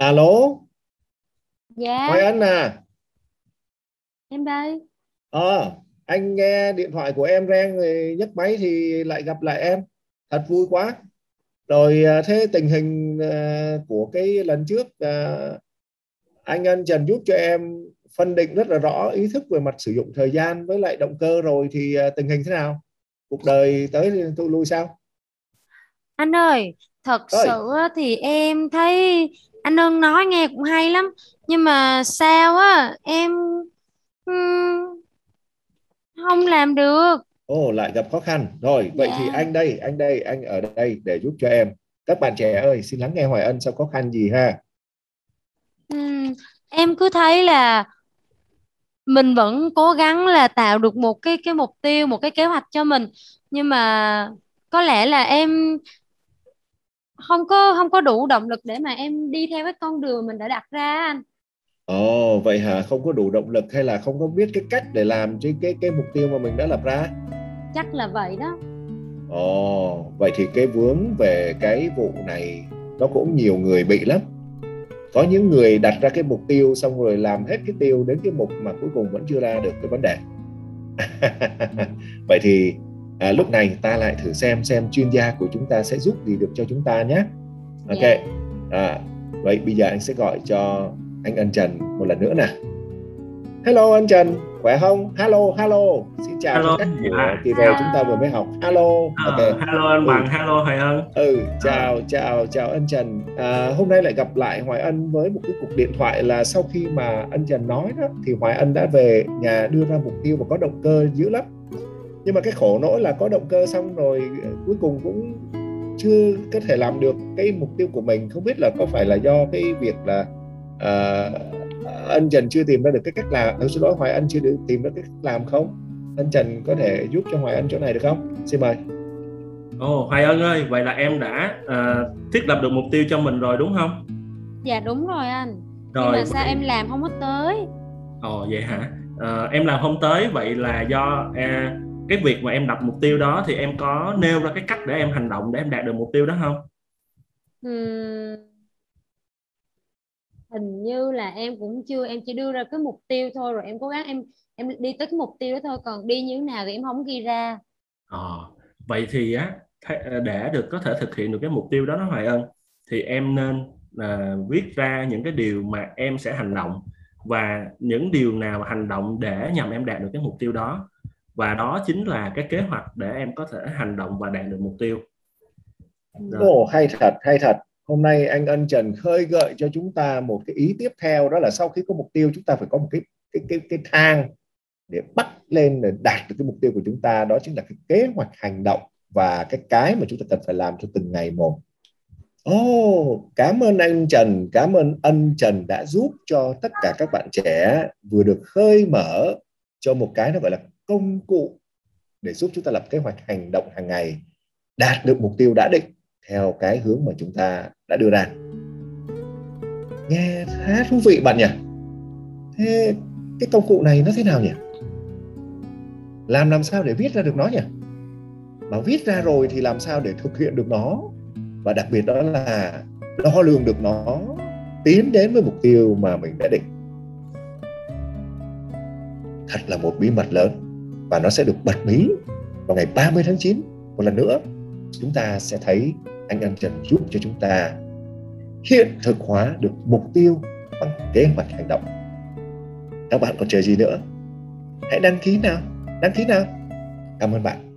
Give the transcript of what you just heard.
alo? Dạ, Hoài Ân à. Em đây. ờ anh nghe điện thoại của em reng rồi nhấc máy thì lại gặp lại em. Thật vui quá. Rồi à, thế tình hình à, của cái lần trước à, anh Ân Trần giúp cho em phân định rất là rõ ý thức về mặt sử dụng thời gian với lại động cơ rồi thì à, tình hình thế nào? Cuộc đời tới thu lui sao? Anh ơi, thật ơi. sự thì em thấy anh Ân nói nghe cũng hay lắm. Nhưng mà sao á, em không làm được. ồ lại gặp khó khăn rồi vậy thì Dạ. anh đây anh đây anh ở đây để giúp cho em các bạn trẻ ơi xin lắng nghe Hoài Ân sao khó khăn gì ha Ừm, em cứ thấy là mình vẫn cố gắng là tạo được một cái cái mục tiêu, một cái kế hoạch cho mình. Nhưng mà có lẽ là em không có không có đủ động lực để mà em đi theo cái con đường mình đã đặt ra anh. Ồ, vậy hả? Không có đủ động lực hay là không có biết cái cách để làm cái cái cái mục tiêu mà mình đã lập ra? Chắc là vậy đó. Ồ, vậy thì cái vướng về cái vụ này nó cũng nhiều người bị lắm. Có những người đặt ra cái mục tiêu xong rồi làm hết cái tiêu đến cái mục mà cuối cùng vẫn chưa ra được cái vấn đề. Vậy thì à, lúc này ta lại thử xem xem chuyên gia của chúng ta sẽ giúp gì được cho chúng ta nhé. Ok. Dạ. À, vậy bây giờ anh sẽ gọi cho anh Ân Trần một lần nữa nè. Hello anh Trần, khỏe không? Hello, hello. Xin chào Hello, cách của dạ. kỳ về chúng ta vừa mới học. Hello. Ờ, Ok. hello anh Ừ. Bằng, hello Hoài Ân. Ừ, chào, chào, chào ân Trần. À, hôm nay lại gặp lại Hoài Ân với một cái cuộc điện thoại là sau khi mà ân Trần nói đó thì Hoài Ân đã về nhà đưa ra mục tiêu và có động cơ dữ lắm. Nhưng mà cái khổ nỗi là có động cơ xong rồi ờ, cuối cùng cũng chưa có thể làm được cái mục tiêu của mình. Không biết là có phải là do cái việc là à, ân Trần chưa tìm ra được cái cách làm, ở số đó Hoài Ân chưa được tìm ra cái cách làm không? Ân Trần có thể giúp cho Hoài Ân chỗ này được không? Xin mời. Ồ, Hoài Ân ơi, vậy là em đã à, thiết lập được mục tiêu cho mình rồi đúng không? Dạ đúng rồi anh. Nhưng Rồi, mà sao em làm không có tới? Ồ, vậy hả? À, em làm không tới, vậy là do à, cái việc mà em đặt mục tiêu đó thì em có nêu ra cái cách để em hành động để em đạt được mục tiêu đó không? Ừm, hình như là em cũng chưa em chỉ đưa ra cái mục tiêu thôi rồi em cố gắng em em đi tới cái mục tiêu đó thôi còn đi như thế nào thì em không ghi ra Ờ, vậy thì á th- để được có thể thực hiện được cái mục tiêu đó đó Hoài Ân thì em nên là viết ra những cái điều mà em sẽ hành động và những điều nào hành động để nhằm em đạt được cái mục tiêu đó và đó chính là cái kế hoạch để em có thể hành động và đạt được mục tiêu. Rồi. Ồ hay thật hay thật hôm nay anh Ân Trần khơi gợi cho chúng ta một cái ý tiếp theo đó là sau khi có mục tiêu chúng ta phải có một cái cái cái cái thang để bắt lên để đạt được cái mục tiêu của chúng ta đó chính là cái kế hoạch hành động và cái cái mà chúng ta cần phải làm cho từng ngày một. Ồ, cảm ơn anh Trần, cảm ơn ân Trần đã giúp cho tất cả các bạn trẻ vừa được khơi mở cho một cái nó gọi là công cụ để giúp chúng ta lập kế hoạch hành động hàng ngày, đạt được mục tiêu đã định theo cái hướng mà chúng ta đã đưa ra. Nghe khá thú vị bạn nhỉ? Thế cái công cụ này nó thế nào nhỉ? Làm làm sao để viết ra được nó nhỉ? Mà viết ra rồi thì làm sao để thực hiện được nó? Và đặc biệt đó là đo lường được nó, tiến đến với mục tiêu mà mình đã định. Thật là một bí mật lớn và nó sẽ được bật mí vào ngày 30 tháng 9 một lần nữa chúng ta sẽ thấy anh An Trần giúp cho chúng ta hiện thực hóa được mục tiêu bằng kế hoạch hành động. Các bạn còn chờ gì nữa? Hãy đăng ký nào, đăng ký nào. Cảm ơn bạn.